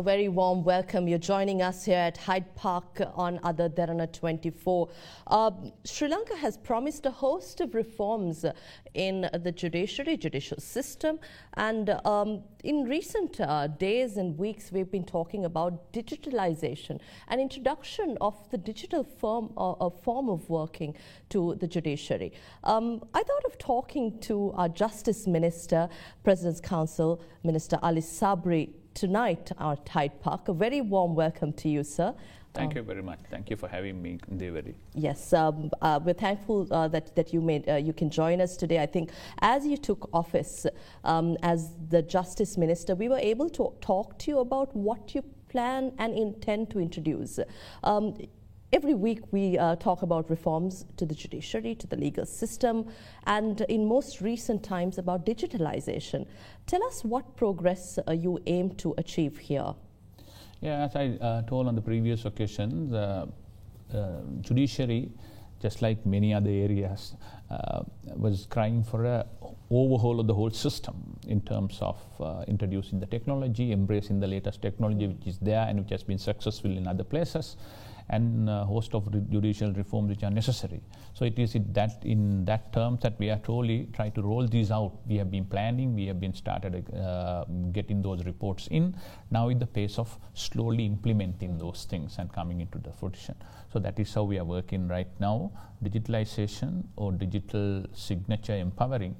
A very warm welcome. You're joining us here at Hyde Park on Ada Derana 24. Uh, Sri Lanka has promised a host of reforms in the judiciary, judicial system, and um, in recent uh, days and weeks, we've been talking about digitalization and introduction of the digital form, uh, form of working to the judiciary. Um, I thought of talking to our Justice Minister, President's Counsel, Minister Ali Sabry, tonight at Hyde Park. A very warm welcome to you, sir. Thank um, you very much. Thank you for having me, Indeewari. Yes, um, uh, we're thankful uh, that, that you made uh, you can join us today. I think as you took office um, as the Justice Minister, we were able to talk to you about what you plan and intend to introduce. Every week we uh, talk about reforms to the judiciary, to the legal system, and in most recent times about digitalization. Tell us what progress uh, you aim to achieve here. Yeah, as I uh, told on the previous occasion, the uh, judiciary, just like many other areas, uh, was crying for a overhaul of the whole system in terms of uh, introducing the technology, embracing the latest technology which is there and which has been successful in other places and a host of judicial reforms which are necessary. So it is in that in that terms that we are truly trying to roll these out. We have been planning, we have been started uh, getting those reports in. Now in the pace of slowly implementing those things and coming into the fruition. So that is how we are working right now. Digitalization or digital signature empowering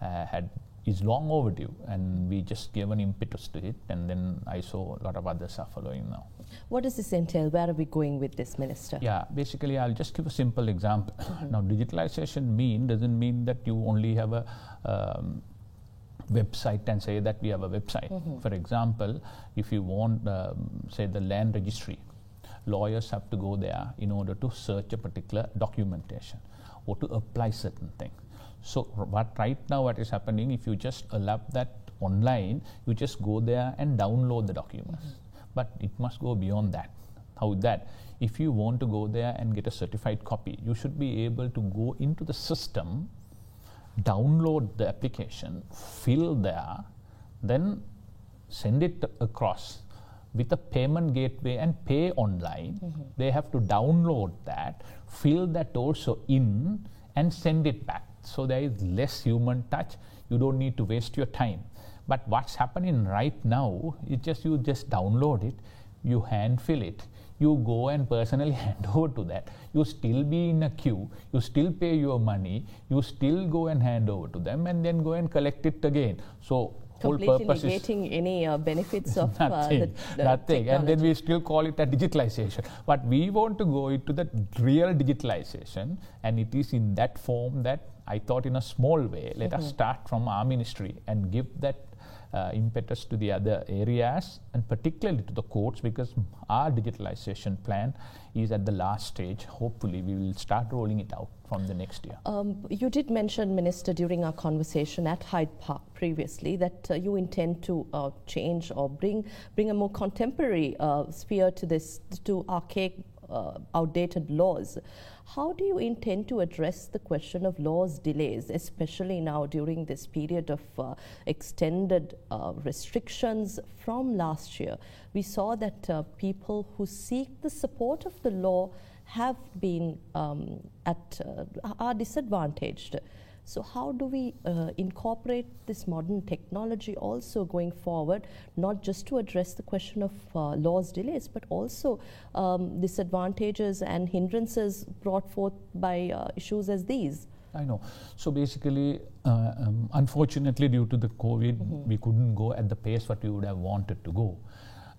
had is long overdue and we just gave an impetus to it and then I saw a lot of others are following now. What does this entail? Where are we going with this, Minister? Yeah, basically I'll just give a simple example. Mm-hmm. Now digitalization mean doesn't mean that you only have a um, website and say that we have a website. Mm-hmm. For example, if you want um, say the land registry, lawyers have to go there in order to search a particular documentation or to apply certain things so what right now what is happening, if you just allow that online, you just go there and download the documents. Mm-hmm. But it must go beyond that. How that? If you want to go there and get a certified copy, you should be able to go into the system, download the application, fill there, then send it across with a payment gateway and pay online. Mm-hmm. They have to download that, fill that also in, and send it back so there is less human touch. You don't need to waste your time. But what's happening right now is just you just download it, you hand fill it, you go and personally hand over to that. You still be in a queue, you still pay your money, you still go and hand over to them and then go and collect it again. So completely negating any uh, benefits of nothing, uh, the, the nothing. And then we still call it a digitalization. But we want to go into the real digitalization, and it is in that form that I thought in a small way, let mm-hmm. us start from our ministry and give that uh, impetus to the other areas and particularly to the courts because our digitalization plan is at the last stage. Hopefully, we will start rolling it out from the next year. Um, you did mention, Minister, during our conversation at Hyde Park previously that uh, you intend to uh, change or bring bring a more contemporary uh, sphere to this to archaic uh, outdated laws. How do you intend to address the question of laws delays, especially now during this period of uh, extended uh, restrictions from last year? We saw that uh, people who seek the support of the law have been um, at uh, are disadvantaged. So, how do we uh, incorporate this modern technology also going forward, not just to address the question of uh, laws delays, but also um, disadvantages and hindrances brought forth by uh, issues as these? I know. So basically, uh, um, unfortunately, due to the COVID, mm-hmm. we couldn't go at the pace what we would have wanted to go.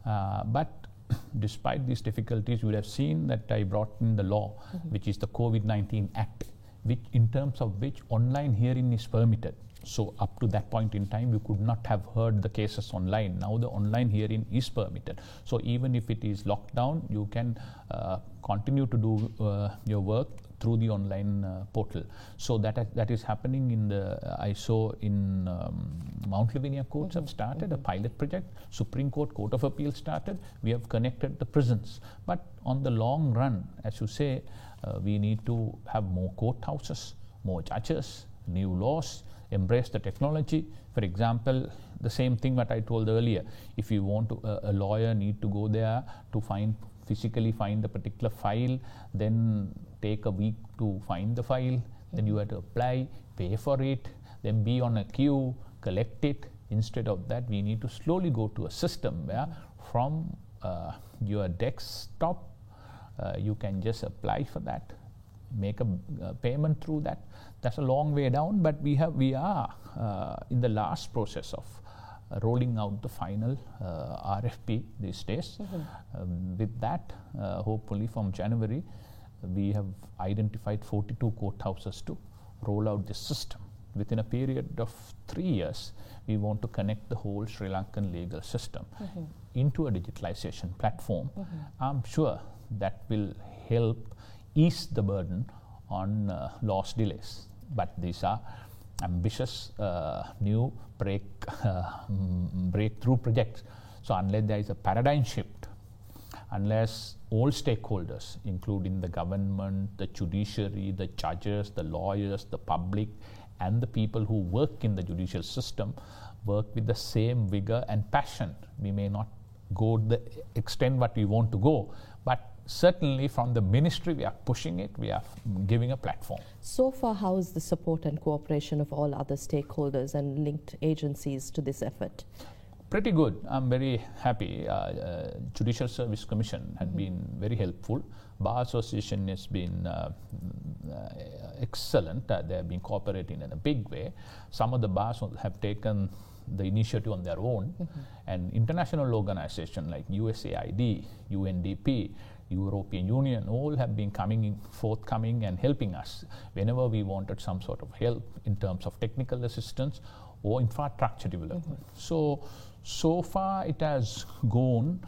Uh, but despite these difficulties, you would have seen that I brought in the law, mm-hmm. which is the COVID 19 Act which in terms of which online hearing is permitted. So up to that point in time, you could not have heard the cases online. Now the online hearing is permitted. So even if it is locked down, you can uh, continue to do uh, your work through the online uh, portal. So that that is happening in the uh, I saw in um, Mount Lavinia courts mm-hmm. have started mm-hmm. a pilot project. Supreme Court Court of Appeal started. We have connected the prisons, but on the long run, as you say uh, we need to have more courthouses, more judges, new laws, embrace the technology. For example, the same thing that I told earlier. If you want to, uh, a lawyer need to go there to find physically find the particular file, then take a week to find the file, then you have to apply, pay for it, then be on a queue, collect it. Instead of that, we need to slowly go to a system where from uh, your desktop, you can just apply for that, make a uh, payment through that. That's a long way down, but we have we are uh, in the last process of uh, rolling out the final uh, RFP these days. Mm-hmm. Um, with that, hopefully from January, we have identified 42 courthouses to roll out this system within a period of three years, we want to connect the whole Sri Lankan legal system mm-hmm. into a digitalization platform. Mm-hmm. I'm sure that will help ease the burden on uh, loss delays. But these are ambitious uh, new break uh, breakthrough projects. So unless there is a paradigm shift, unless all stakeholders, including the government, the judiciary, the judges, the lawyers, the public, and the people who work in the judicial system work with the same vigor and passion. We may not go the extent what we want to go, certainly from the ministry we are pushing it, we are giving a platform. So far, how is the support and cooperation of all other stakeholders and linked agencies to this effort? Pretty good. I'm very happy. Uh, uh, Judicial Service Commission had mm-hmm. been very helpful. Bar Association has been uh, uh excellent. Uh, they have been cooperating in a big way. Some of the bars have taken the initiative on their own, mm-hmm. and international organizations like USAID, UNDP, European Union, all have been coming in, forthcoming and helping us whenever we wanted some sort of help in terms of technical assistance or infrastructure development. Mm-hmm. So so far, it has gone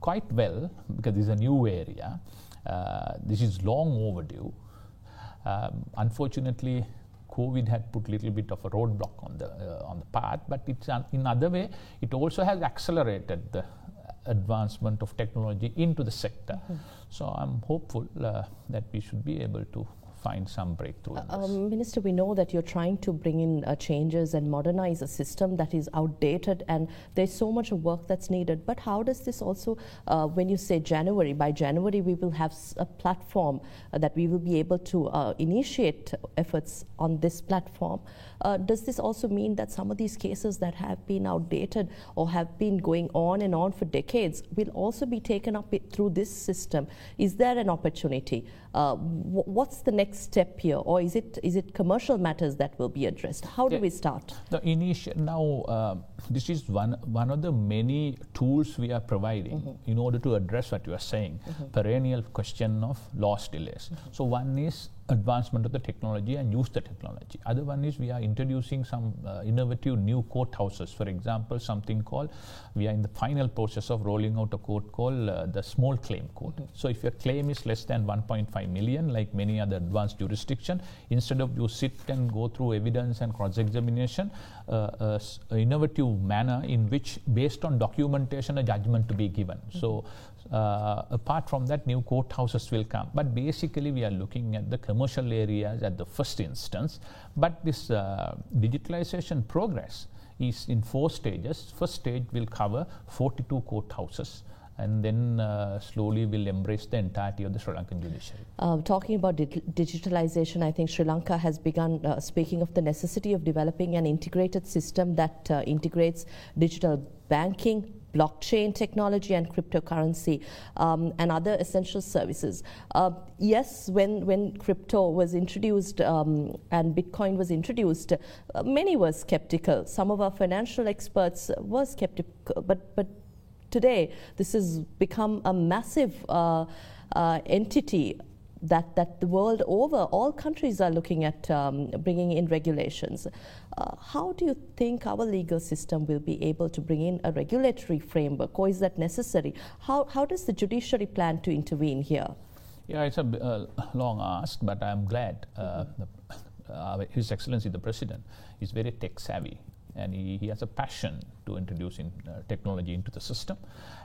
quite well because this is a new area. Uh, this is long overdue. Um, unfortunately, COVID had put a little bit of a roadblock on the uh, on the path, but it's uh, in other way. It also has accelerated the advancement of technology into the sector. Mm-hmm. So I'm hopeful uh, that we should be able to find some breakthrough. Uh, Minister, we know that you're trying to bring in uh, changes and modernize a system that is outdated, and there's so much work that's needed. But how does this also, uh, when you say January, by January we will have a platform uh, that we will be able to uh, initiate efforts on this platform? Uh, does this also mean that some of these cases that have been outdated or have been going on and on for decades will also be taken up through this system? Is there an opportunity? Uh, what's the next step here, or is it is it commercial matters that will be addressed? How do we start? The initial now uh, this is one one of the many tools we are providing mm-hmm. in order to address what you are saying, mm-hmm. perennial question of loss delays. Mm-hmm. So one is advancement of the technology and use the technology. Other one is we are introducing some uh, innovative new courthouses. For example, something called we are in the final process of rolling out a court called uh, the small claim court. Mm-hmm. So if your claim is less than 1.5 million, like many other advanced jurisdiction, instead of you sit and go through evidence and cross-examination, uh, innovative manner in which, based on documentation, a judgment to be given. Mm-hmm. So uh, apart from that, new courthouses will come. But basically, we are looking at the commercial areas at the first instance. But this uh, digitalization progress is in four stages. First stage will cover 42 courthouses and then uh, slowly will embrace the entirety of the Sri Lankan judiciary. Uh, talking about di- digitalization, I think Sri Lanka has begun uh, speaking of the necessity of developing an integrated system that uh, integrates digital banking, blockchain technology and cryptocurrency um, and other essential services. Uh, yes, when, when crypto was introduced um, and Bitcoin was introduced, uh, many were skeptical. Some of our financial experts were skeptical, but, but today this has become a massive uh, uh entity that, that the world over, all countries are looking at um, bringing in regulations. Uh, how do you think our legal system will be able to bring in a regulatory framework, or is that necessary? How, how does the judiciary plan to intervene here? Yeah, it's a uh, long ask, but I'm glad uh, the, uh, His Excellency the President is very tech savvy and he, he has a passion to introduce in, uh, technology into the system.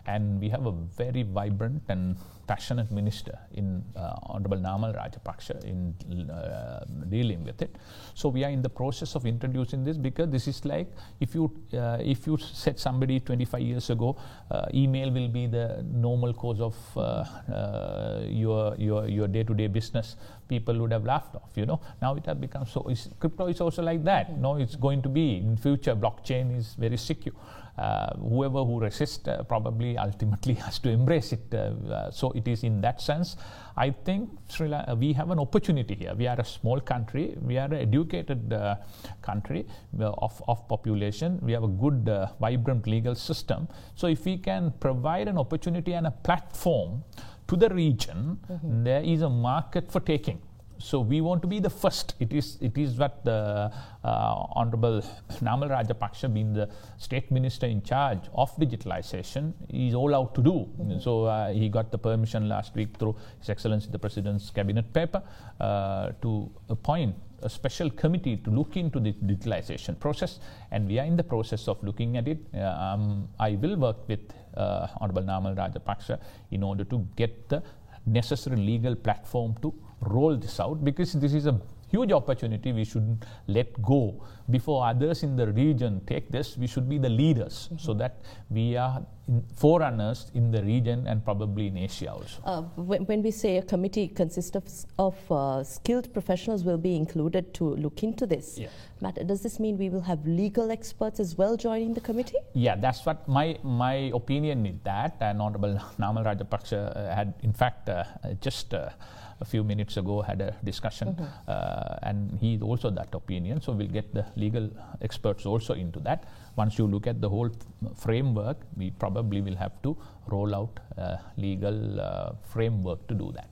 And we have a very vibrant and passionate minister in uh, Honorable Namal Rajapaksa in uh, dealing with it. So we are in the process of introducing this because this is like if you uh, if you said somebody 25 years ago, uh, email will be the normal course of your your your day-to-day business, people would have laughed off. You know now it has become so. crypto is also like that. No, it's going to be in future. Blockchain is very secure uh, whoever who resists uh, probably ultimately has to embrace it. Uh, so it is in that sense, I think Sri Lanka, we have an opportunity here. We are a small country. We are an educated country of, of population. We have a good, vibrant legal system. So if we can provide an opportunity and a platform to the region, mm-hmm. there is a market for taking. So we want to be the first. It is it is what the uh, Honorable Namal Rajapaksa, being the state minister in charge of digitalization, is all out to do. Mm-hmm. So uh, he got the permission last week through His Excellency the President's cabinet paper uh, to appoint a special committee to look into the digitalization process, and we are in the process of looking at it. Uh, um, I will work with uh, Honorable Namal Rajapaksa in order to get the necessary legal platform to roll this out because this is a huge opportunity. We shouldn't let go. Before others in the region take this we should be the leaders mm-hmm. so that we are forerunners in the region and probably in asia also. Uh, when, when, we say a committee consists of, of uh, skilled professionals will be included to look into this. Yeah. Matt, does this mean we will have legal experts as well joining the committee? Yeah that's what my my opinion is that and honorable namal rajapaksa uh, had in fact uh, just uh, a few minutes ago had a discussion, mm-hmm. uh, and he is also that opinion. So we'll get the legal experts also into that. Once you look at the whole framework, we probably will have to roll out a legal uh, framework to do that.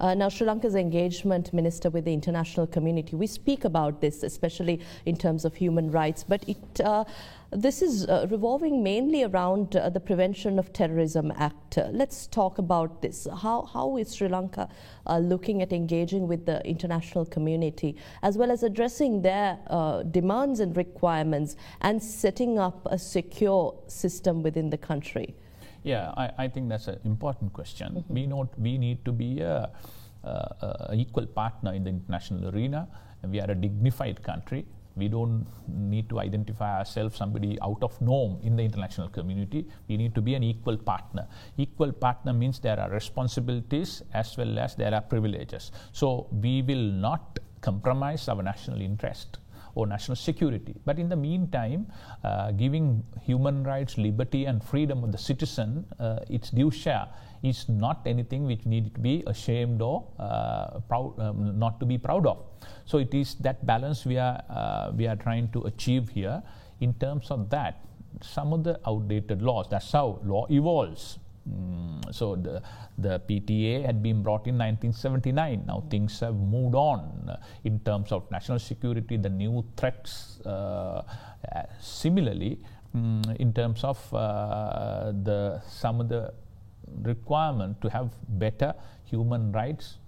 Uh, now, Sri Lanka's engagement minister with the international community, we speak about this, especially in terms of human rights, but it, uh, this is uh, revolving mainly around uh, the Prevention of Terrorism Act. Uh, let's talk about this. How, how is Sri Lanka uh, looking at engaging with the international community, as well as addressing their demands and requirements and setting up a secure system within the country? Yeah, I, I think that's an important question. Mm-hmm. We, know, we need to be a, a, a equal partner in the international arena. We are a dignified country. We don't need to identify ourselves somebody out of norm in the international community. We need to be an equal partner. Equal partner means there are responsibilities as well as there are privileges. So we will not compromise our national interest or national security. But in the meantime, uh, giving human rights, liberty, and freedom of the citizen uh, its due share is not anything which need to be ashamed or uh, proud, um, not to be proud of. So it is that balance we are uh, we are trying to achieve here. In terms of that, some of the outdated laws. That's how law evolves. Mm, so the, the PTA had been brought in 1979. Now things have moved on uh, in terms of national security, the new threats. Uh, uh, similarly, um, in terms of uh, the some of the requirement to have better human rights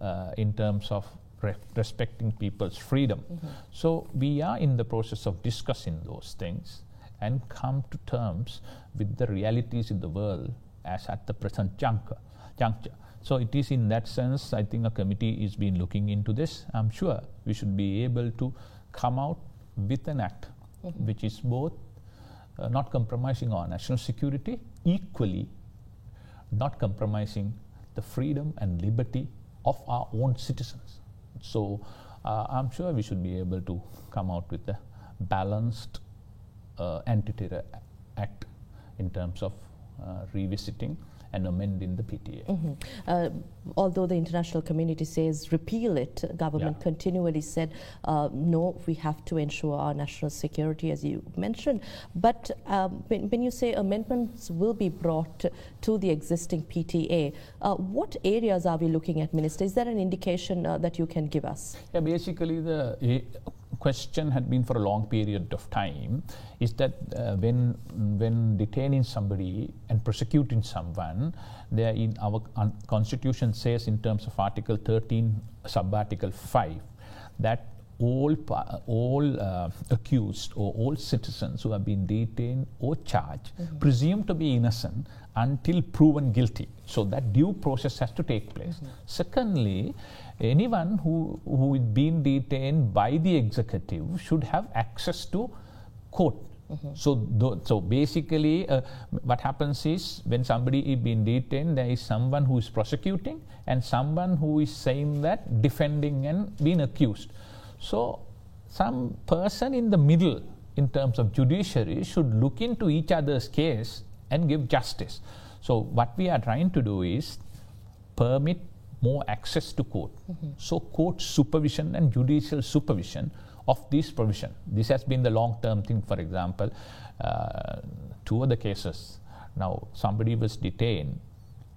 uh, in terms of re- respecting people's freedom. Mm-hmm. So we are in the process of discussing those things and come to terms with the realities in the world as at the present juncture. juncture. So it is in that sense, I think a committee is been looking into this. I'm sure we should be able to come out with an act mm-hmm. which is both uh, not compromising our national security, equally not compromising the freedom and liberty of our own citizens. So uh, I'm sure we should be able to come out with a balanced uh, anti-terror act in terms of revisiting and amending the PTA. Mm-hmm. Uh, although the international community says repeal it, government yeah. continually said uh, no, we have to ensure our national security, as you mentioned. But um, when, when, you say amendments will be brought to the existing PTA, uh, what areas are we looking at, Minister? Is there an indication uh, that you can give us? Yeah, basically the question had been for a long period of time is that uh, when when detaining somebody and prosecuting someone, there in our constitution says in terms of Article 13, sub Article 5, that all, all uh, accused or all citizens who have been detained or charged, mm-hmm. presumed to be innocent until proven guilty. So that due process has to take place. Mm-hmm. Secondly, anyone who who is being detained by the executive should have access to court. Mm-hmm. So, th- so basically, uh, what happens is when somebody is being detained, there is someone who is prosecuting and someone who is saying that defending and being accused. So, some person in the middle, in terms of judiciary, should look into each other's case and give justice. So, what we are trying to do is permit more access to court. Mm-hmm. So, court supervision and judicial supervision of this provision. This has been the long term thing, for example, uh, two other cases. Now, somebody was detained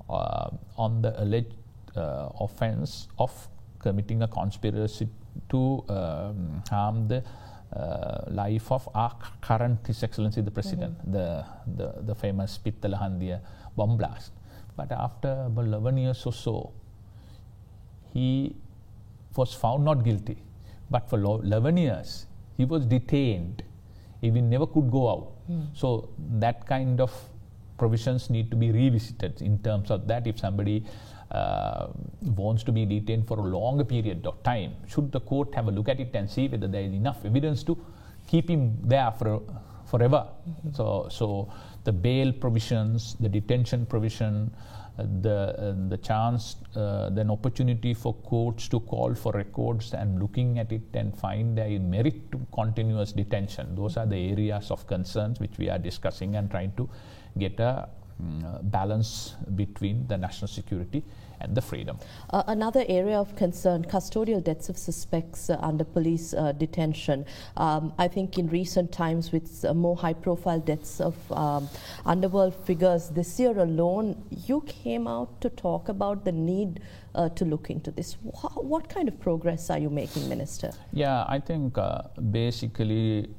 uh, on the alleged uh, offense of committing a conspiracy to um, harm the uh, life of our current His Excellency the President, mm-hmm. the, the, the famous Pittalahandiya bomb blast. But after about 11 years or so, he was found not guilty. But for 11 years, he was detained. He never could go out. Mm. So that kind of provisions need to be revisited in terms of that. If somebody uh, wants to be detained for a longer period of time, should the court have a look at it and see whether there is enough evidence to keep him there for forever? Mm-hmm. So, so the bail provisions, the detention provision, the, the chance, uh, then opportunity for courts to call for records and looking at it and find a merit to continuous detention. Those are the areas of concerns which we are discussing and trying to get a um, balance between the national security and the freedom. Uh, another area of concern custodial deaths of suspects uh, under police uh, detention. Um, I think in recent times, with uh, more high profile deaths of um, underworld figures, this year alone, you came out to talk about the need. Uh, to look into this. What, what kind of progress are you making, Minister? Yeah, I think uh, basically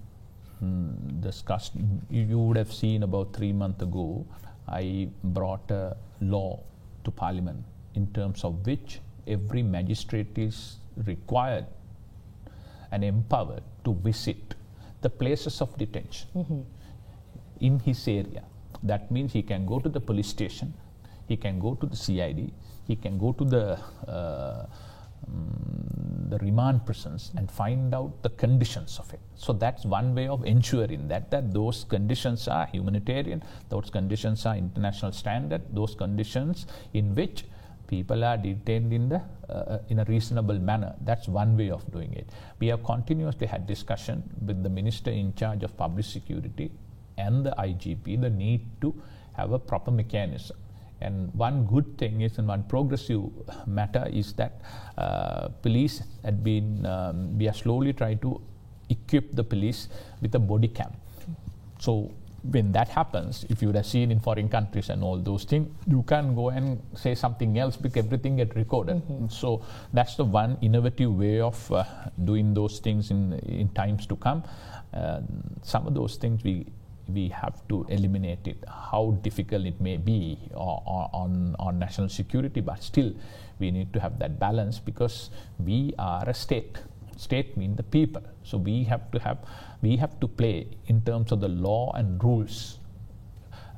mm, discussed, you would have seen about three months ago, I brought a law to Parliament in terms of which every magistrate is required and empowered to visit the places of detention mm-hmm. in his area. That means he can go to the police station, he can go to the CID, he can go to the uh, um, the remand prisons and find out the conditions of it. So that's one way of ensuring that that those conditions are humanitarian, those conditions are international standard, those conditions in which people are detained in the uh, in a reasonable manner. That's one way of doing it. We have continuously had discussion with the minister in charge of public security and the igp the need to have a proper mechanism. And one good thing is and one progressive matter is that uh, police had been um, we are slowly trying to equip the police with a body cam. So when that happens, if you would have seen in foreign countries and all those things, you can go and say something else because everything get recorded. Mm-hmm. So that's the one innovative way of uh, doing those things in in times to come. Uh, some of those things we we have to eliminate it, how difficult it may be or, or on, on national security, but still we need to have that balance because we are a state. State mean the people. So we have to have we have to play in terms of the law and rules,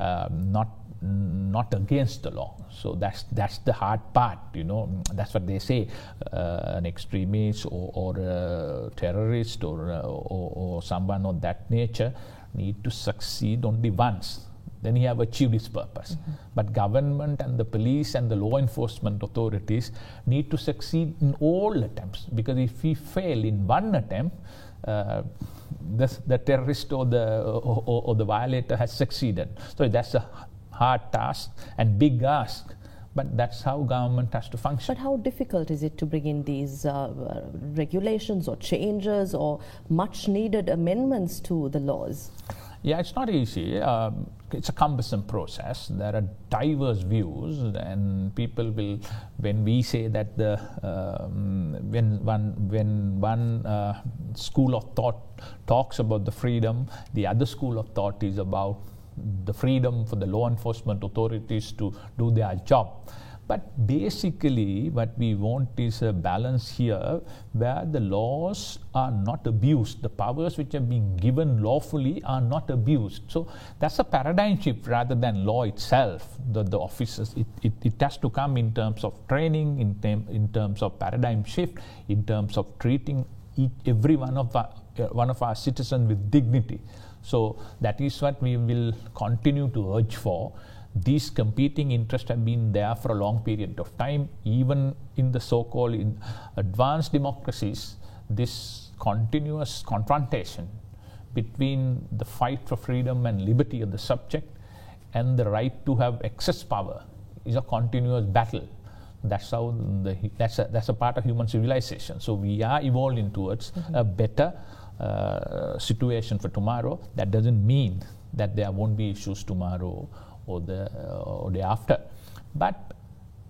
uh, not not against the law. So that's that's the hard part, you know. That's what they say. Uh, an extremist or, or a terrorist or, uh, or, or someone of that nature need to succeed only once. Then he have achieved his purpose. Mm-hmm. But government and the police and the law enforcement authorities need to succeed in all attempts because if we fail in one attempt, uh, the, the terrorist or the, or, or, the violator has succeeded. So that's a hard task and big ask but that's how government has to function. But how difficult is it to bring in these uh, regulations or changes or much needed amendments to the laws? Yeah, it's not easy. Um, it's a cumbersome process. There are diverse views, and people will, when we say that the um, when one when one uh, school of thought talks about the freedom, the other school of thought is about the freedom for the law enforcement authorities to do their job. But basically, what we want is a balance here where the laws are not abused. The powers which have been given lawfully are not abused. So that's a paradigm shift rather than law itself. The, the officers, it, it, it has to come in terms of training, in, tem- in terms of paradigm shift, in terms of treating each, every one of, our, uh, one of our citizens with dignity. So that is what we will continue to urge for these competing interests have been there for a long period of time. Even in the so called in advanced democracies, this continuous confrontation between the fight for freedom and liberty of the subject and the right to have excess power is a continuous battle. That's how the, that's a, that's a part of human civilization. So we are evolving towards mm-hmm. a better uh, situation for tomorrow. That doesn't mean that there won't be issues tomorrow or the uh, or the after. But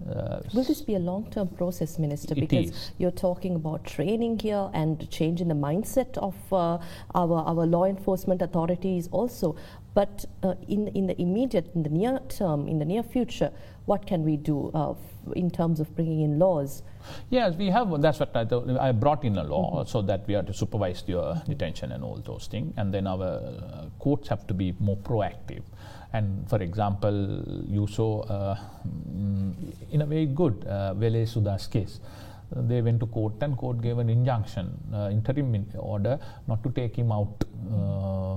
uh, Will this be a long-term process, Minister? Because is. you're talking about training here and changing the mindset of uh, our our law enforcement authorities also. But uh, in in the immediate, in the near term, in the near future, what can we do uh, in terms of bringing in laws? Yes, we have. That's what I, I brought in a law mm-hmm. so that we have to supervise your detention and all those things, and then our uh, courts have to be more proactive. And for example, you saw uh, mm, in a very good uh, Vele Sudas case. they went to court and court gave an injunction, uh, interim order, not to take him out uh,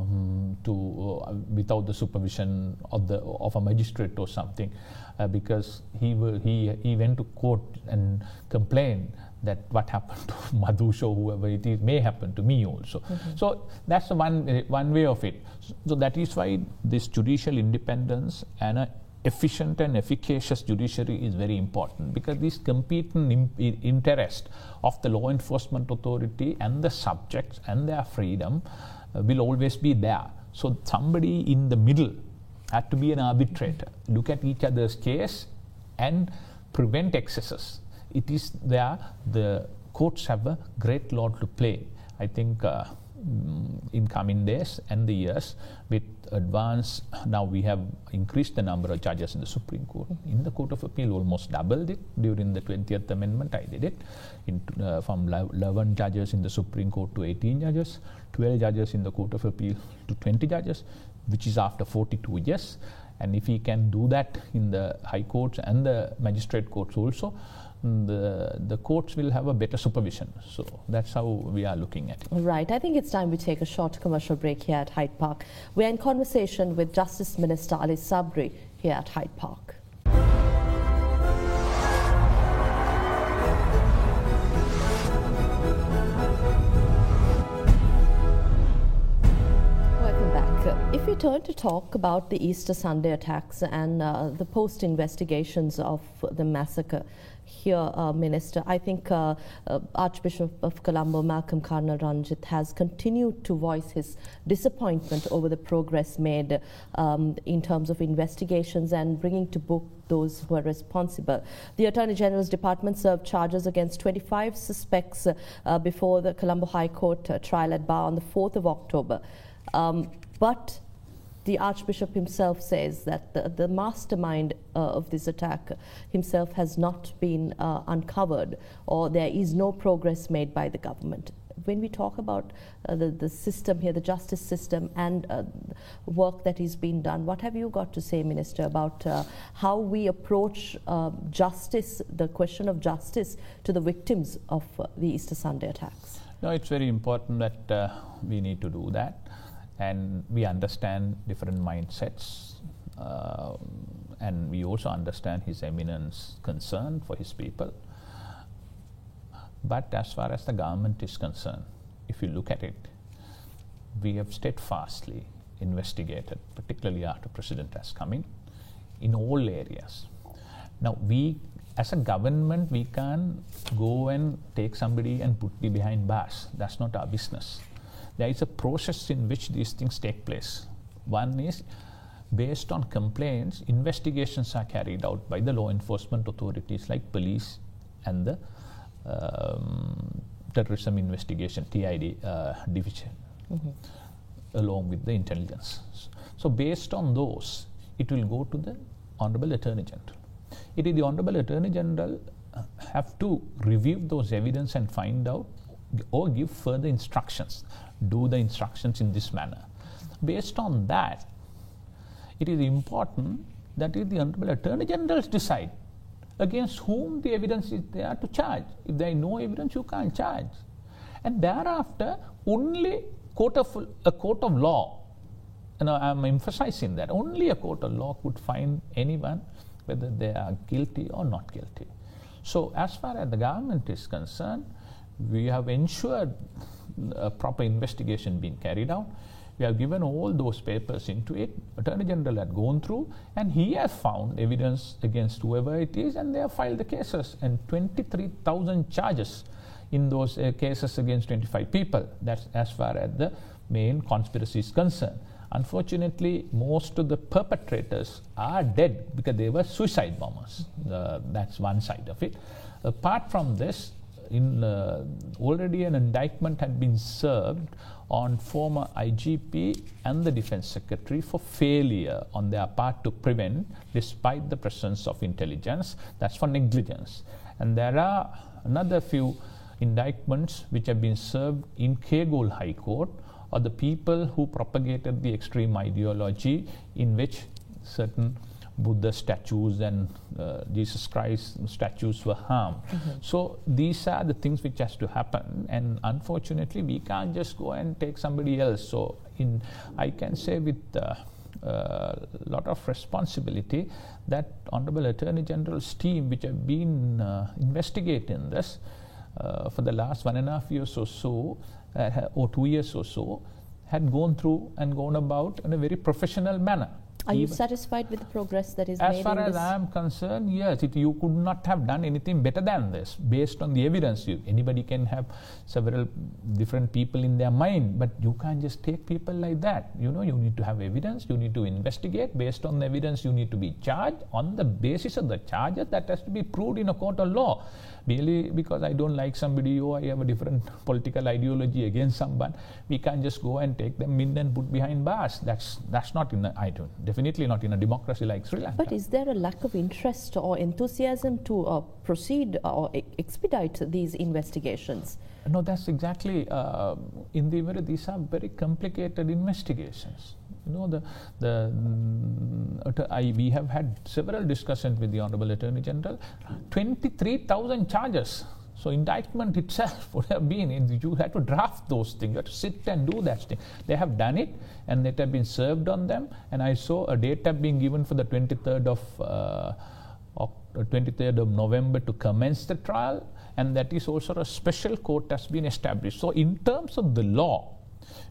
to uh, without the supervision of the of a magistrate or something, uh, because he he he went to court and complained that what happened to Madhusha or whoever it is may happen to me also. Mm-hmm. So that's one one way of it. So that is why this judicial independence and a efficient and efficacious judiciary is very important because this competing Im- interest of the law enforcement authority and the subjects and their freedom uh, will always be there. So somebody in the middle had to be an arbitrator, look at each other's case and prevent excesses. It is there, the courts have a great role to play. I think uh, Mm, in coming days and the years. With advance now we have increased the number of judges in the supreme court. In the court of appeal almost doubled it during the 20th amendment. I did it in, uh, from 11 judges in the supreme court to 18 judges 12 judges in the court of appeal to 20 judges which is after 42 years. And if we can do that in the high courts and the magistrate courts also the, the courts will have a better supervision. So that's how we are looking at it. Right. I think it's time we take a short commercial break here at Hyde Park. We're in conversation with Justice Minister Ali Sabry here at Hyde Park. If we turn to talk about the Easter Sunday attacks and uh, the post investigations of the massacre, here, uh, Minister. I think uh, uh, Archbishop of Colombo, Malcolm Cardinal Ranjith, has continued to voice his disappointment over the progress made um, in terms of investigations and bringing to book those who are responsible. The Attorney General's Department served charges against 25 suspects uh, before the Colombo High Court uh, trial at bar on the 4th of October. Um, but the Archbishop himself says that the, the mastermind uh, of this attack himself has not been uh, uncovered or there is no progress made by the government. When we talk about uh, the, the system here, the justice system, and uh, work that is being done, what have you got to say, Minister, about uh, how we approach uh, justice, the question of justice to the victims of the Easter Sunday attacks? No, it's very important that we need to do that and we understand different mindsets uh, and we also understand his eminence concern for his people. But as far as the government is concerned if you look at it we have steadfastly investigated particularly after president has come in in all areas. Now we as a government we can go and take somebody and put me behind bars. That's not our business there is a process in which these things take place. One is based on complaints, investigations are carried out by the law enforcement authorities like police and the um, terrorism investigation TID uh, division, mm-hmm. along with the intelligence. So, based on those, it will go to the Honorable Attorney General. it is the Honorable Attorney General uh, have to review those evidence and find out or give further instructions. Do the instructions in this manner. Based on that, it is important that if the Honorable Attorney Generals decide against whom the evidence is there to charge. If there is no evidence, you can't charge. And thereafter, only court of, a court of law, and I'm emphasizing that, only a court of law could find anyone whether they are guilty or not guilty. So, as far as the government is concerned, we have ensured a proper investigation being carried out. We have given all those papers into it. Attorney General had gone through, and he has found evidence against whoever it is, and they have filed the cases. And 23,000 charges in those uh, cases against 25 people. That's as far as the main conspiracy is concerned. Unfortunately, most of the perpetrators are dead because they were suicide bombers. Uh, that's one side of it. Apart from this, in, uh, already an indictment had been served on former IGP and the Defense Secretary for failure on their part to prevent, despite the presence of intelligence. That's for negligence. And there are another few indictments which have been served in Kegalle High Court or the people who propagated the extreme ideology in which certain Buddha statues and uh, Jesus Christ statues were harmed. Mm-hmm. So these are the things which has to happen, and unfortunately, we can't just go and take somebody else. So in I can say with a uh, uh, lot of responsibility that Honorable Attorney General's team, which have been uh, investigating this uh, for the last one and a half years or so, uh, or two years or so, had gone through and gone about in a very professional manner. Are you satisfied with the progress that is as made? far as I am concerned, yes. It, you could not have done anything better than this based on the evidence. You, anybody can have several different people in their mind, but you can't just take people like that. You know, you need to have evidence. You need to investigate based on the evidence. You need to be charged on the basis of the charges that has to be proved in a court of law merely because I don't like somebody or I have a different political ideology against someone, we can't just go and take them in and put behind bars. That's that's not in a, I don't definitely not in a democracy like Sri Lanka. But is there a lack of interest or enthusiasm to uh, proceed or expedite these investigations? No, that's exactly uh, in the way these are very complicated investigations. You know, the, the mm, I, we have had several discussions with the Honorable Attorney General. 23,000 charges. So indictment itself would have been, you had to draft those things, you had to sit and do that thing. They have done it and it have been served on them. And I saw a date being given for the 23rd of, uh, 23rd of November to commence the trial. And that is also a special court has been established. So in terms of the law,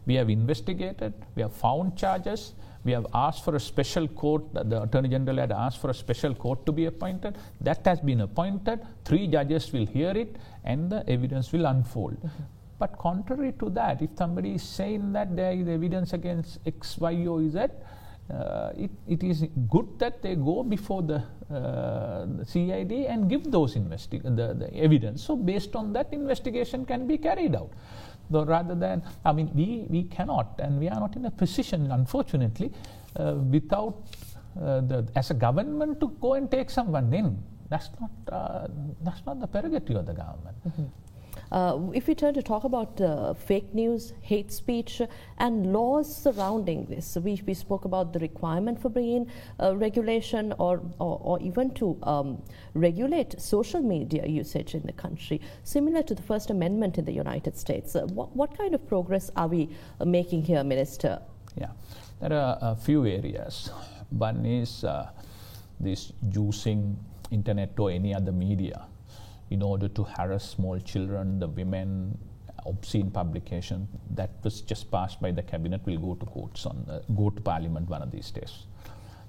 we have investigated, we have found charges, we have asked for a special court, the Attorney General had asked for a special court to be appointed. That has been appointed. Three judges will hear it and the evidence will unfold. Mm-hmm. But contrary to that, if somebody is saying that there is evidence against X, Y, or Z, uh, it, it is good that they go before the, uh, the CID and give those investi- the, the evidence. So based on that, investigation can be carried out though rather than, I mean, we, we cannot, and we are not in a position, unfortunately, uh, without uh, the, as a government to go and take someone in. That's not, uh, that's not the prerogative of the government. Mm-hmm. Uh, if we turn to talk about uh, fake news, hate speech, and laws surrounding this, we, we spoke about the requirement for bringing uh, regulation or, or, or, even to um, regulate social media usage in the country, similar to the First Amendment in the United States. Uh, what, what kind of progress are we uh, making here, Minister? Yeah, there are a few areas. One is uh, this using internet or any other media in order to harass small children, the women, obscene publication that was just passed by the cabinet will go to courts on the, go to parliament one of these days.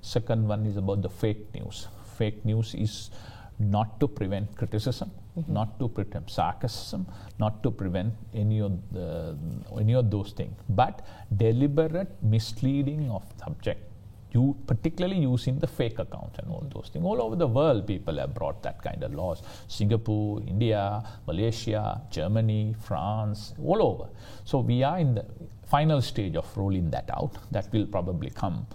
Second one is about the fake news. Fake news is not to prevent criticism, mm-hmm. not to prevent sarcasm, not to prevent any of the, any of those things, but deliberate misleading of subject you particularly using the fake accounts and all those things. All over the world, people have brought that kind of laws. Singapore, India, Malaysia, Germany, France, all over. So we are in the final stage of rolling that out. That will probably come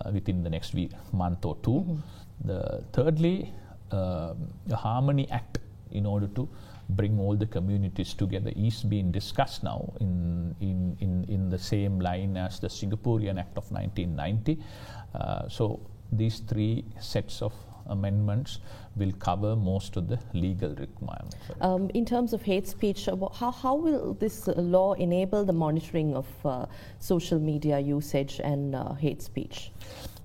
uh, within the next week, month or 2 mm-hmm. The thirdly, uh, the Harmony Act in order to bring all the communities together is being discussed now in, in, in, in the same line as the Singaporean Act of 1990. Uh, so these three sets of amendments will cover most of the legal requirements. Um, in terms of hate speech, uh, how, how will this uh, law enable the monitoring of uh, social media usage and uh, hate speech?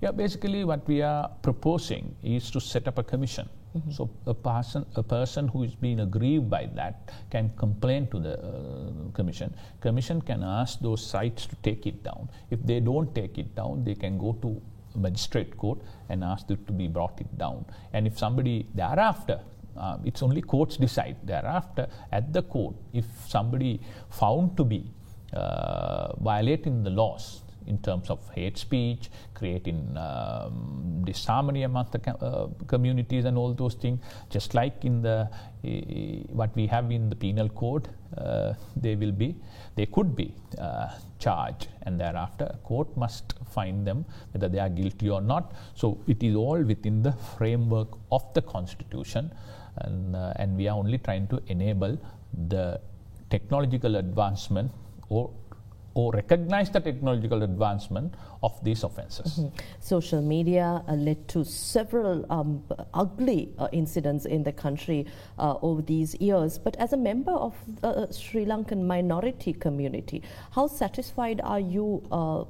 Yeah, basically, what we are proposing is to set up a commission Mm-hmm. So a person, a person who is being aggrieved by that can complain to the uh, commission. Commission can ask those sites to take it down. If they don't take it down, they can go to magistrate court and ask it to be brought it down. And if somebody thereafter uh, it's only courts decide thereafter at the court if somebody found to be uh, violating the laws in terms of hate speech, creating um, disharmony among the uh, communities and all those things. Just like in the uh, what we have in the penal code, uh, they will be, they could be uh, charged, and thereafter court must find them whether they are guilty or not. So it is all within the framework of the constitution, and uh, and we are only trying to enable the technological advancement or or recognize the technological advancement of these offenses. Mm-hmm. Social media uh, led to several um, ugly uh, incidents in the country uh, over these years. But as a member of the Sri Lankan minority community, how satisfied are you uh,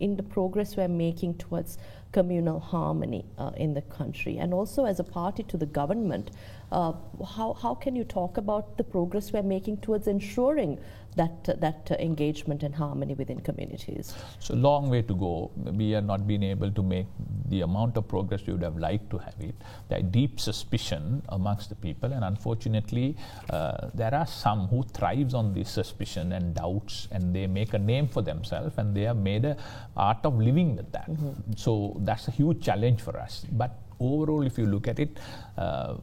in the progress we're making towards communal harmony uh, in the country? And also, as a party to the government, uh, how, how can you talk about the progress we're making towards ensuring that, that engagement and harmony within communities? So, long way to go. We are not being able to make the amount of progress we would have liked to have it. There are deep suspicion amongst the people, and unfortunately, uh, there are some who thrives on this suspicion and doubts, and they make a name for themselves, and they have made a art of living with that. Mm-hmm. So that's a huge challenge for us. But overall, if you look at it, uh,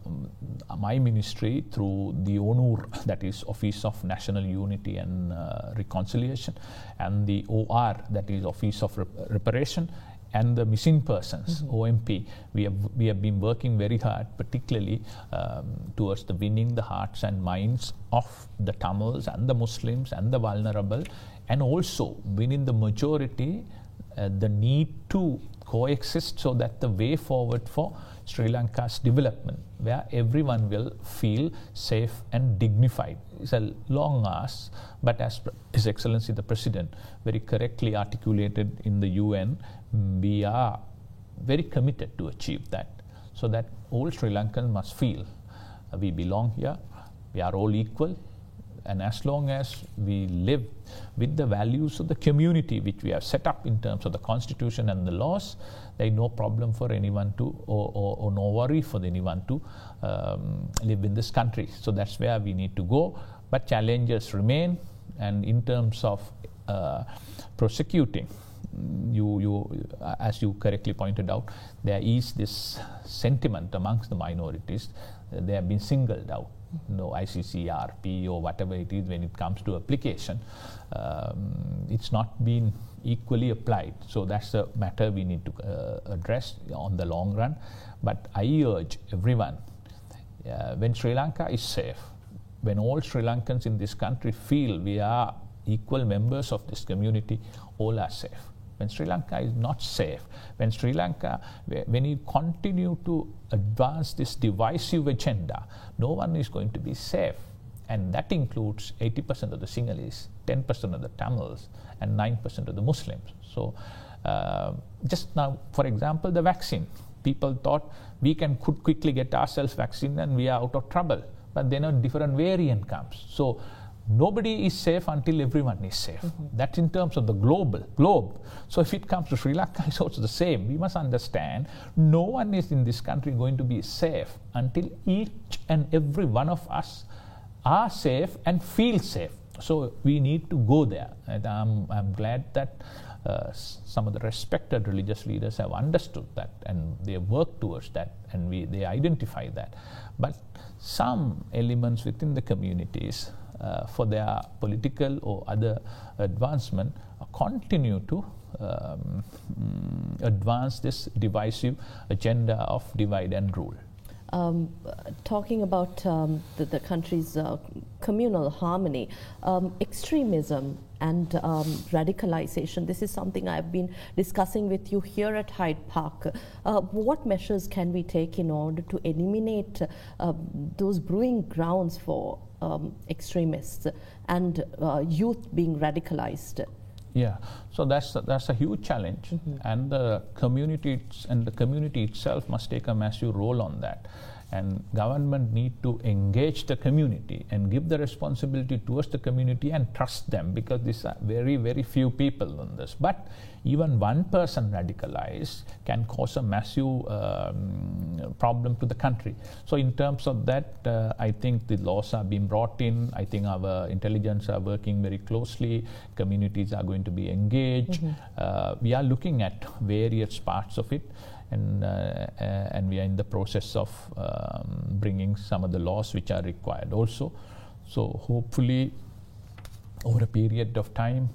my ministry through the ONUR, that is Office of National Unity and uh, Reconciliation, and the OR, that is Office of Rep- Reparation, and the missing persons mm-hmm. OMP, we have we have been working very hard, particularly um, towards the winning the hearts and minds of the Tamils and the Muslims and the vulnerable, and also winning the majority. Uh, the need to coexist so that the way forward for Sri Lanka's development, where everyone will feel safe and dignified. It's a long ask, but as His Excellency the President very correctly articulated in the UN, we are very committed to achieve that, so that all Sri Lankans must feel we belong here, we are all equal, and as long as we live with the values of the community which we have set up in terms of the constitution and the laws, there is no problem for anyone to, or, or, or no worry for anyone to um, live in this country. So that's where we need to go. But challenges remain, and in terms of uh, prosecuting, you, you, as you correctly pointed out, there is this sentiment amongst the minorities. They have been singled out you know, ICCPR or whatever it is when it comes to application, um, it's not been equally applied. So that's a matter we need to uh, address on the long run. But I urge everyone, uh, when Sri Lanka is safe, when all Sri Lankans in this country feel we are equal members of this community, all are safe when Sri Lanka is not safe, when Sri Lanka, when you continue to advance this divisive agenda, no one is going to be safe. And that includes 80% of the Sinhalese, 10% of the Tamils, and 9% of the Muslims. So, uh, just now, for example, the vaccine. People thought we can could quickly get ourselves vaccine and we are out of trouble. But then a different variant comes. So, nobody is safe until everyone is safe. Mm-hmm. That's in terms of the global globe. So if it comes to Sri Lanka, it's also the same. We must understand no one is in this country going to be safe until each and every one of us are safe and feel safe. So we need to go there. And I'm, I'm glad that uh, some of the respected religious leaders have understood that and they work towards that and we, they identify that. But some elements within the communities, uh, for their political or other advancement, continue to um, mm, advance this divisive agenda of divide and rule. Um, talking about um, the, the, country's uh, communal harmony, um, extremism and um, radicalization, this is something I've been discussing with you here at Hyde Park. Uh, what measures can we take in order to eliminate uh, those brewing grounds for um, extremists and uh, youth being radicalized? Yeah, so that's a, that's a huge challenge, mm-hmm. and the community and the community itself must take a massive role on that and government need to engage the community and give the responsibility towards the community and trust them because these are very very few people on this. But even one person radicalized can cause a massive um, problem to the country. So in terms of that uh, i think the laws are being brought in. I think our intelligence are working very closely. Communities are going to be engaged. Mm-hmm. uh, we are looking at various parts of it and uh, uh, and we are in the process of um, bringing some of the laws which are required also. So hopefully, over a period of time,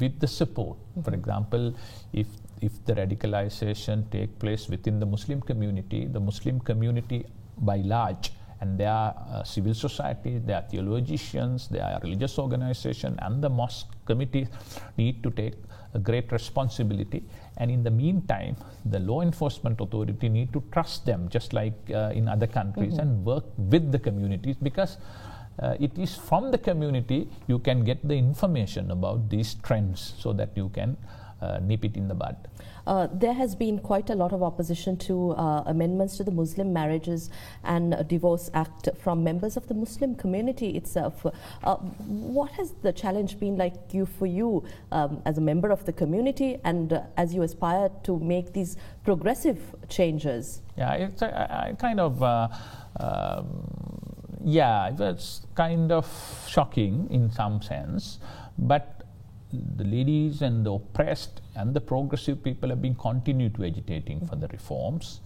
with the support, mm-hmm. for example, if if the radicalization take place within the Muslim community, the Muslim community by large and there are uh, civil society, there are theologians, there are religious organization, and the mosque committees need to take a great responsibility. And in the meantime, the law enforcement authority need to trust them, just like uh, in other countries, mm-hmm. and work with the communities because. Uh, it is from the community you can get the information about these trends so that you can uh, nip it in the bud. Uh, there has been quite a lot of opposition to uh, amendments to the Muslim Marriages and Divorce Act from members of the Muslim community itself. Uh, what has the challenge been like you for you um, as a member of the community and uh, as you aspire to make these progressive changes? Yeah, it's a, a kind of. Uh, um, yeah, it's kind of shocking in some sense, but the ladies and the oppressed and the progressive people have been continued to agitating for the reforms.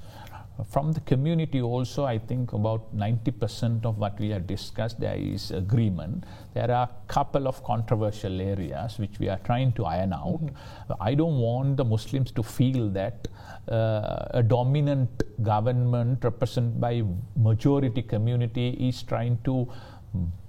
From the community also, I think about 90% of what we have discussed, there is agreement. There are a couple of controversial areas which we are trying to iron out. Mm-hmm. I don't want the Muslims to feel that uh, a dominant government represented by majority community is trying to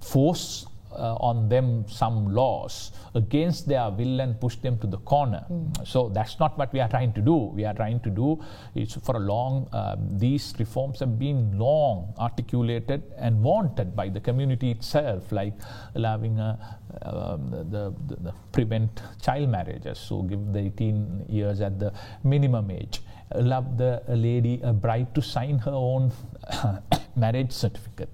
force uh, on them some laws against their will and push them to the corner. Mm. So that's not what we are trying to do. We are trying to do is for a long, uh, these reforms have been long articulated and wanted by the community itself, like allowing a, um, the, the, the, prevent child marriages, so give the 18 years at the minimum age, allow the lady, a bride to sign her own marriage certificate.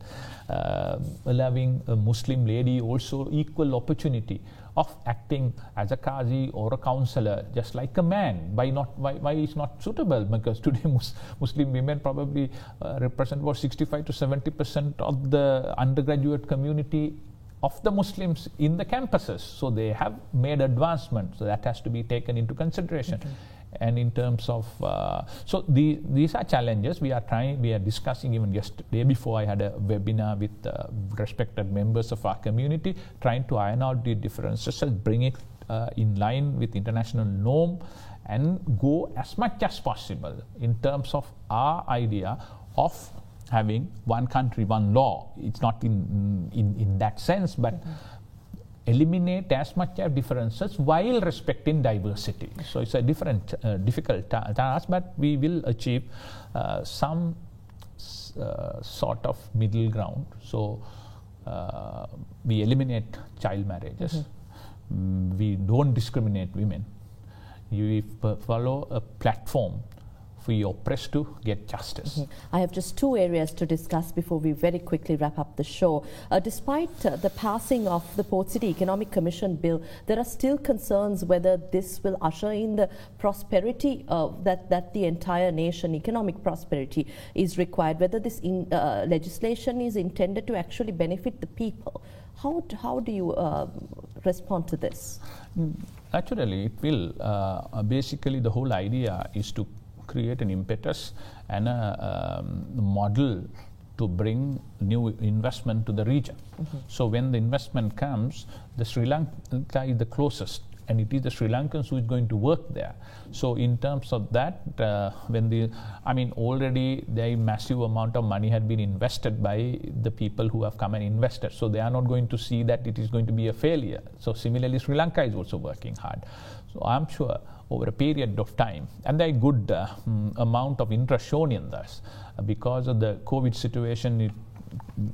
Uh, allowing a Muslim lady also equal opportunity of acting as a qazi or a counselor just like a man why not why, why is not suitable? Because today Mus- muslim women probably uh, represent about 65 to 70 percent of the undergraduate community of the muslims in the campuses. So they have made advancement. So that has to be taken into consideration. Okay and in terms of uh, so the, these are challenges we are trying we are discussing even yesterday before i had a webinar with uh, respected members of our community trying to iron out the differences and bring it uh, in line with international norm and go as much as possible in terms of our idea of having one country one law. It's not in in, in that sense but mm-hmm eliminate as much of differences while respecting diversity. So it's a different, uh, difficult ta- task, but we will achieve uh, some uh, sort of middle ground. So uh, we eliminate child marriages. Mm-hmm. Mm, we don't discriminate women. We follow a platform for your oppressed to get justice. Mm-hmm. I have just two areas to discuss before we very quickly wrap up the show. Uh, despite uh, the passing of the Port City Economic Commission bill, there are still concerns whether this will usher in the prosperity that, that the entire nation, economic prosperity, is required, whether this in, uh, legislation is intended to actually benefit the people. How, how do you uh, respond to this? Mm Naturally, it will. Uh, basically, the whole idea is to create an impetus and a um, model to bring new investment to the region. Mm-hmm. So when the investment comes, the Sri Lanka is the closest and it is the Sri Lankans who is going to work there. So in terms of that, uh, when the, I mean, already the massive amount of money had been invested by the people who have come and invested. So they are not going to see that it is going to be a failure. So similarly, Sri Lanka is also working hard. So I'm sure over a period of time, and there is good uh, mm, amount of interest shown in this because of the COVID situation. It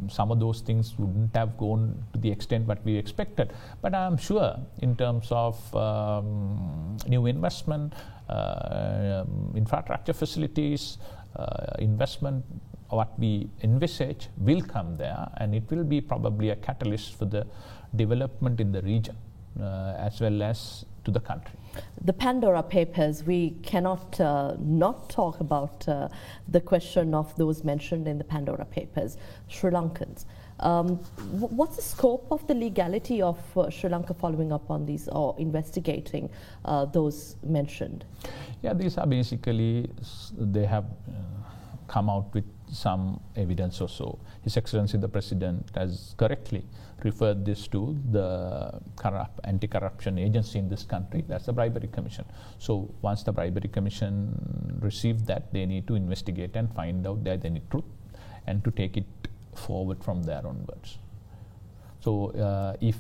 some of those things wouldn't have gone to the extent what we expected. But I'm sure in terms of um, new investment, uh, infrastructure facilities, uh, investment, what we envisage will come there and it will be probably a catalyst for the development in the region uh, as well as to the country. The Pandora Papers, we cannot uh, not talk about uh, the question of those mentioned in the Pandora Papers, Sri Lankans. Um, what's the scope of the legality of uh, Sri Lanka following up on these or investigating uh, those mentioned? Yeah, these are basically, they have uh, come out with some evidence or so. His Excellency the President has correctly referred this to the corrupt, anti-corruption agency in this country. That's the Bribery Commission. So once the Bribery Commission received that, they need to investigate and find out that any truth and to take it forward from there onwards. So uh, if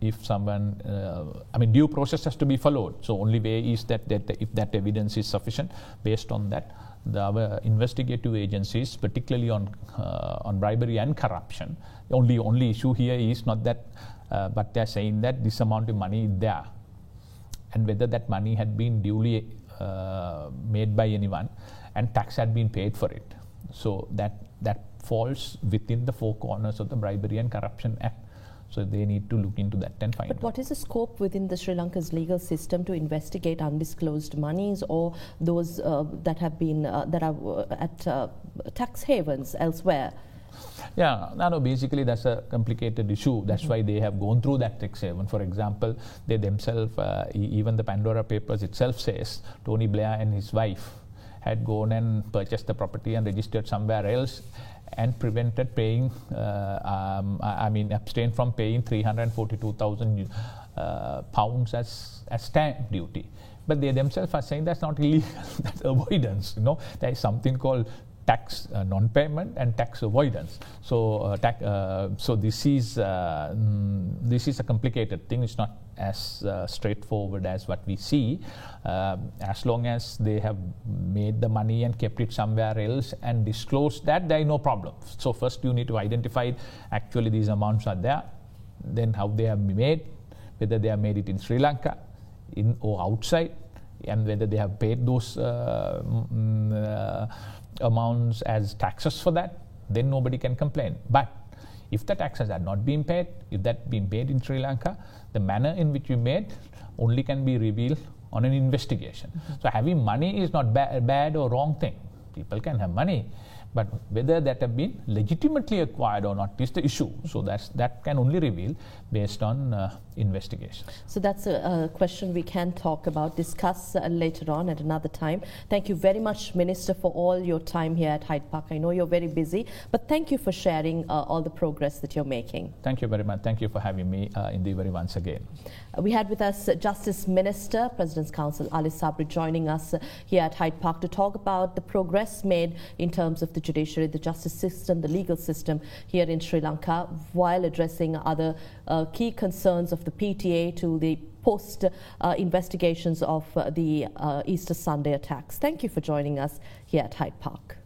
if someone, uh, I mean, due process has to be followed. So only way is that, that if that evidence is sufficient, based on that, the our investigative agencies, particularly on uh, on bribery and corruption. The only only issue here is not that, uh, but they are saying that this amount of money is there, and whether that money had been duly uh, made by anyone, and tax had been paid for it. So that that falls within the four corners of the Bribery and Corruption Act. So they need to look into that and find But out. what is the scope within the Sri Lanka's legal system to investigate undisclosed monies or those uh, that have been uh, that are uh, at uh, tax havens elsewhere? Yeah, no, no, basically that's a complicated issue. That's mm-hmm. why they have gone through that tax haven. For example, they themselves, uh, even the Pandora Papers itself says Tony Blair and his wife had gone and purchased the property and registered somewhere else and prevented paying, uh, um, I mean, abstained from paying 342,000 uh, pounds as, as stamp duty. But they themselves are saying that's not illegal, that's avoidance. You know, there is something called tax uh, non-payment and tax avoidance. So, uh, tax, uh, so this is uh, mm, this is a complicated thing. It's not as uh, straightforward as what we see. Um, as long as they have made the money and kept it somewhere else and disclosed that, there is no problem. So first you need to identify actually these amounts are there, then how they have been made, whether they have made it in Sri Lanka, in or outside, and whether they have paid those. Uh, mm, amounts as taxes for that, then nobody can complain. But if the taxes are not being paid, if that been paid in Sri Lanka, the manner in which you made only can be revealed on an investigation. Mm-hmm. So having money is not ba- bad or wrong thing. People can have money, but whether that have been legitimately acquired or not is the issue. So that's that can only reveal based on uh, investigation. So that's a, a, question we can talk about, discuss uh, later on at another time. Thank you very much, Minister, for all your time here at Hyde Park. I know you're very busy, but thank you for sharing uh, all the progress that you're making. Thank you very much. Thank you for having me uh, in the once again. Uh, we had with us Justice Minister, President's Counsel Ali Sabry, joining us uh, here at Hyde Park to talk about the progress made in terms of the judiciary, the justice system, the legal system here in Sri Lanka, while addressing other uh, key concerns of the PTA to the post uh, investigations of uh, the Easter Sunday attacks. Thank you for joining us here at Hyde Park.